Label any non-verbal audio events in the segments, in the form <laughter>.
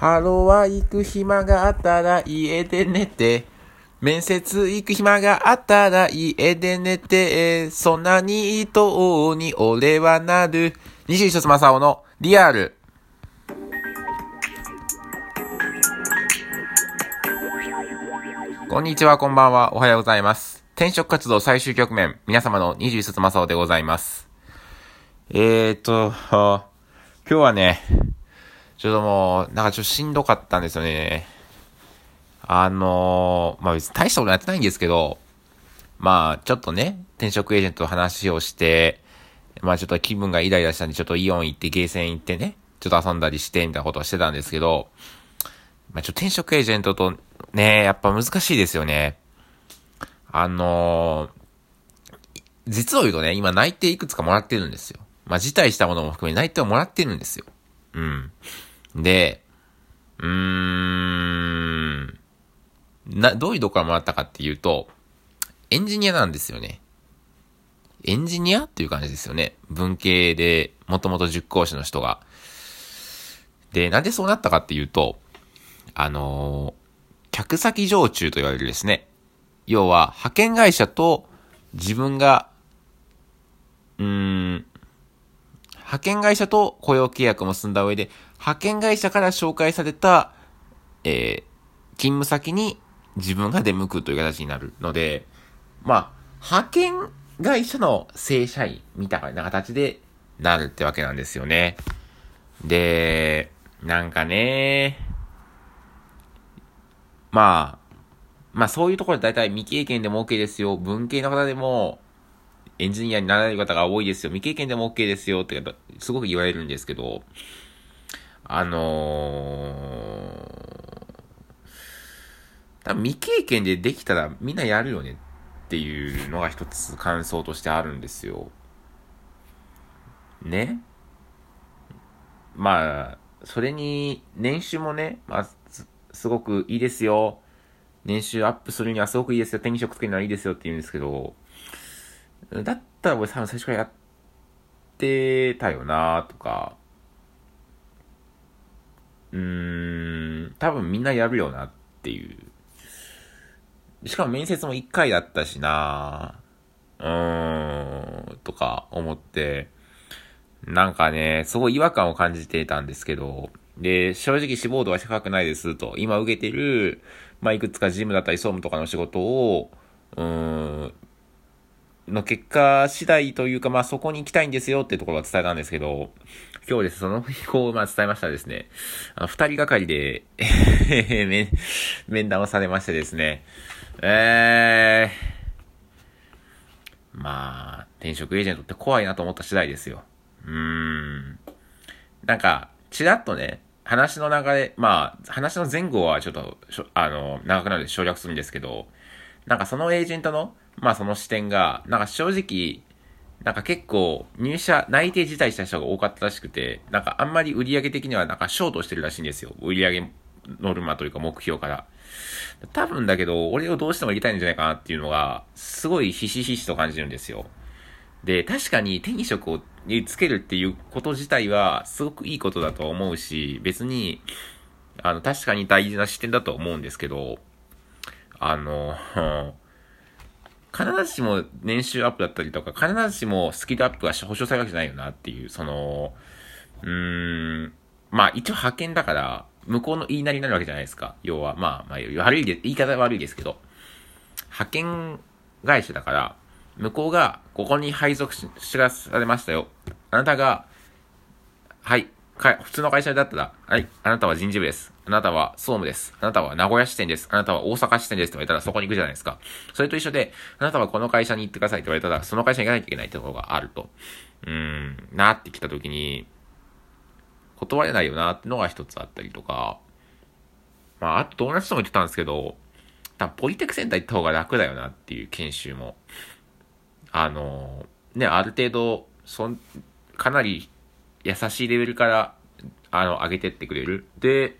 ハローは行く暇があったら家で寝て、面接行く暇があったら家で寝て、そんなに糸に俺はなる。西一つ正雄のリアル。こんにちは、こんばんは、おはようございます。転職活動最終局面、皆様の21冊正雄でございます。えーと、今日はね、ちょっともう、なんかちょっとしんどかったんですよね。あのー、まあ別に大したことやってないんですけど、まあちょっとね、転職エージェントと話をして、まあちょっと気分がイライラしたんで、ちょっとイオン行ってゲーセン行ってね、ちょっと遊んだりして、みたいなことをしてたんですけど、まあちょっと転職エージェントとね、やっぱ難しいですよね。あのー、実を言うとね、今内定いくつかもらってるんですよ。まあ辞退したものも含め内定をもらってるんですよ。うん。で、うーん、な、どういうとこからもらったかっていうと、エンジニアなんですよね。エンジニアっていう感じですよね。文系で、もともと塾講師の人が。で、なんでそうなったかっていうと、あのー客先常駐と言われるですね。要は、派遣会社と自分が、うーん、派遣会社と雇用契約を結んだ上で、派遣会社から紹介された、えー、勤務先に自分が出向くという形になるので、まあ、派遣会社の正社員みたいな形でなるってわけなんですよね。で、なんかね、まあ、まあそういうところで大体未経験でも OK ですよ。文系の方でもエンジニアになられる方が多いですよ。未経験でも OK ですよってすごく言われるんですけど、あのー、多分未経験でできたらみんなやるよねっていうのが一つ感想としてあるんですよ。ねまあ、それに年収もね、まあ、すごくいいですよ。年収アップするにはすごくいいですよ。手に職つけるのはいいですよって言うんですけど、だったら俺多分最初からやってたよなとか、うーん、多分みんなやるよなっていう。しかも面接も1回だったしな。うーん、とか思って、なんかね、すごい違和感を感じていたんですけど、で、正直志望度は高くないですと、今受けてる、まあ、いくつか事務だったり総務とかの仕事を、うーん、の結果次第というか、まあ、そこに行きたいんですよっていうところは伝えたんですけど、今日です、その意向をまあ伝えましたらですね、あの、二人がかりで <laughs> 面、面談をされましてですね、えー、まあ、転職エージェントって怖いなと思った次第ですよ。うーん。なんか、ちらっとね、話の流れ、まあ、話の前後はちょっと、あの、長くなるで省略するんですけど、なんかそのエージェントの、まあその視点が、なんか正直、なんか結構入社、内定辞退した人が多かったらしくて、なんかあんまり売上的にはなんかショートしてるらしいんですよ。売上ノルマというか目標から。多分だけど、俺をどうしても入れたいんじゃないかなっていうのが、すごいひしひしと感じるんですよ。で、確かに手に職をつけるっていうこと自体はすごくいいことだと思うし、別に、あの、確かに大事な視点だと思うんですけど、あの、<laughs> 必ずしも年収アップだったりとか、必ずしもスキルアップが保証されるわけじゃないよなっていう、その、うーん、まあ一応派遣だから、向こうの言いなりになるわけじゃないですか。要は、まあ、まあ、悪いで、言い方悪いですけど、派遣会社だから、向こうが、ここに配属し、知らされましたよ。あなたが、はい、か、普通の会社だったら、はい、あなたは人事部です。あなたは総務です。あなたは名古屋支店です。あなたは大阪支店ですって言われたらそこに行くじゃないですか。それと一緒で、あなたはこの会社に行ってくださいって言われたら、その会社に行かなきゃいけないってところがあると。うーん、なってきたときに、断れないよなってのが一つあったりとか、まあ、あと友達とも言ってたんですけど、多分ポリテクセンター行った方が楽だよなっていう研修も。あの、ね、ある程度、そん、かなり優しいレベルから、あの、上げてってくれる。で、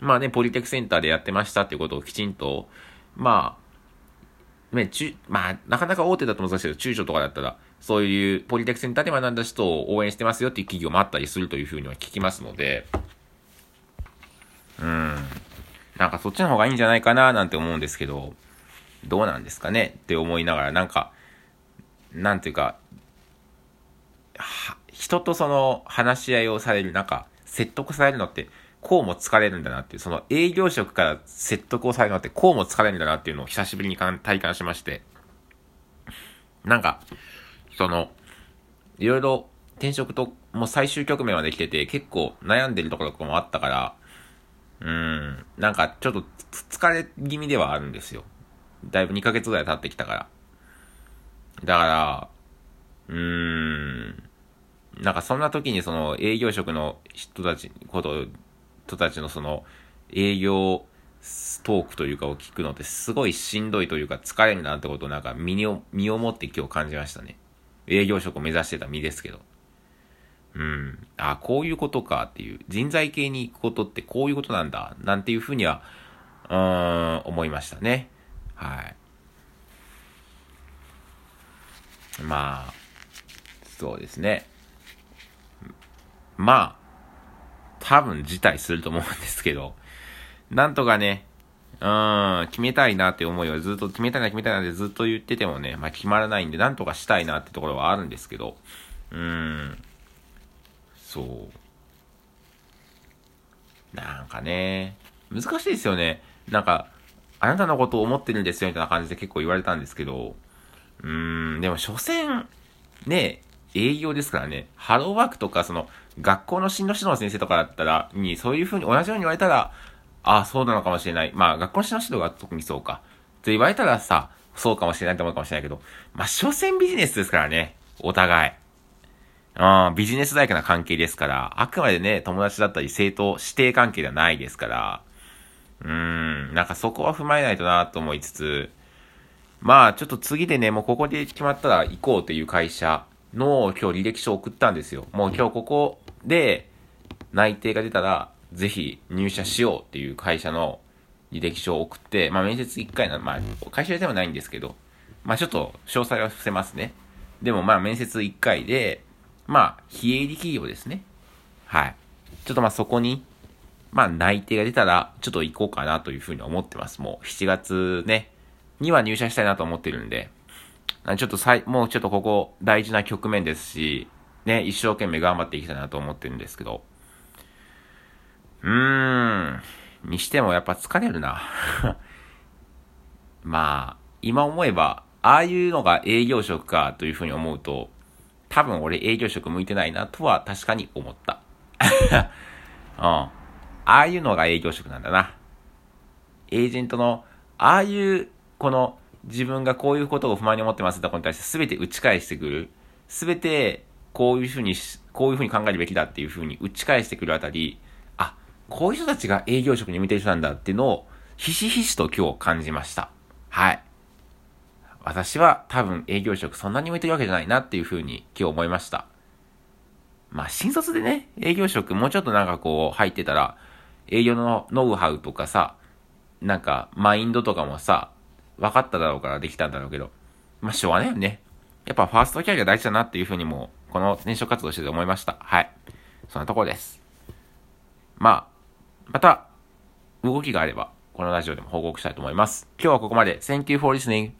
まあね、ポリテクセンターでやってましたっていうことをきちんと、まあ、ね、中、まあ、なかなか大手だと難しいけど、中小とかだったら、そういうポリテクセンターで学んだ人を応援してますよっていう企業もあったりするというふうには聞きますので、うーなんかそっちの方がいいんじゃないかななんて思うんですけど、どうなんですかねって思いながら、なんか、なんていうか、は人とその話し合いをされる、なんか、説得されるのって、こうも疲れるんだなっていう、その営業職から説得をされるのって、こうも疲れるんだなっていうのを久しぶりに体感しまして、なんか、その、いろいろ転職ともう最終局面まで来てて、結構悩んでるところもあったから、うん、なんかちょっと疲れ気味ではあるんですよ。だいぶ2ヶ月ぐらい経ってきたから。だから、うーん、なんかそんな時にその営業職の人たち、こと、人たちのその営業トークというかを聞くのってすごいしんどいというか疲れるなってことをなんか身に、身をもって今日感じましたね。営業職を目指してた身ですけど。うん。あ、こういうことかっていう。人材系に行くことってこういうことなんだ。なんていうふうには、うん、思いましたね。はい。まあ、そうですね。まあ、多分辞退すると思うんですけど、なんとかね、うん、決めたいなって思いはずっと決めたいな決めたいなってずっと言っててもね、まあ決まらないんで、なんとかしたいなってところはあるんですけど、うん、そう。なんかね、難しいですよね。なんか、あなたのことを思ってるんですよみたいな感じで結構言われたんですけど、うーん、でも所詮、ね、営業ですからね、ハローワークとか、その、学校の進路指導の先生とかだったら、に、そういう風に同じように言われたら、ああ、そうなのかもしれない。まあ、学校の進路指導が特にそうか。と言われたらさ、そうかもしれないと思うかもしれないけど、まあ、所詮ビジネスですからね。お互い。うん、ビジネス大学な関係ですから、あくまでね、友達だったり、政党、指定関係ではないですから、うーん、なんかそこは踏まえないとなと思いつつ、まあ、ちょっと次でね、もうここで決まったら行こうっていう会社の今日履歴書を送ったんですよ。もう今日ここで内定が出たら、ぜひ入社しようっていう会社の履歴書を送って、まあ面接1回な、まあ会社ではないんですけど、まあちょっと詳細は伏せますね。でもまあ面接1回で、まあ非営利企業ですね。はい。ちょっとまあそこに、まあ内定が出たら、ちょっと行こうかなというふうに思ってます。もう7月ね、には入社したいなと思ってるんで、ちょっとさい、もうちょっとここ大事な局面ですし、ね、一生懸命頑張っていきたいなと思ってるんですけど。うーん、にしてもやっぱ疲れるな。<laughs> まあ、今思えば、ああいうのが営業職かというふうに思うと、多分俺営業職向いてないなとは確かに思った。<laughs> うん。ああいうのが営業職なんだな。エージェントの、ああいう、この、自分がこういうことを不満に思ってますってことに対して全て打ち返してくる。全てこういうふうにし、こういうふうに考えるべきだっていうふうに打ち返してくるあたり、あ、こういう人たちが営業職に向いてる人なんだっていうのを、ひしひしと今日感じました。はい。私は多分営業職そんなに向いてるわけじゃないなっていうふうに今日思いました。まあ、新卒でね、営業職もうちょっとなんかこう入ってたら、営業のノウハウとかさ、なんかマインドとかもさ、分かっただろうからできたんだろうけど、まあ、しょうがないよね。やっぱファーストキャリア大事だなっていうふうにも、この転職活動してて思いました。はい。そんなところです。まあ、また、動きがあれば、このラジオでも報告したいと思います。今日はここまで。Thank you for listening.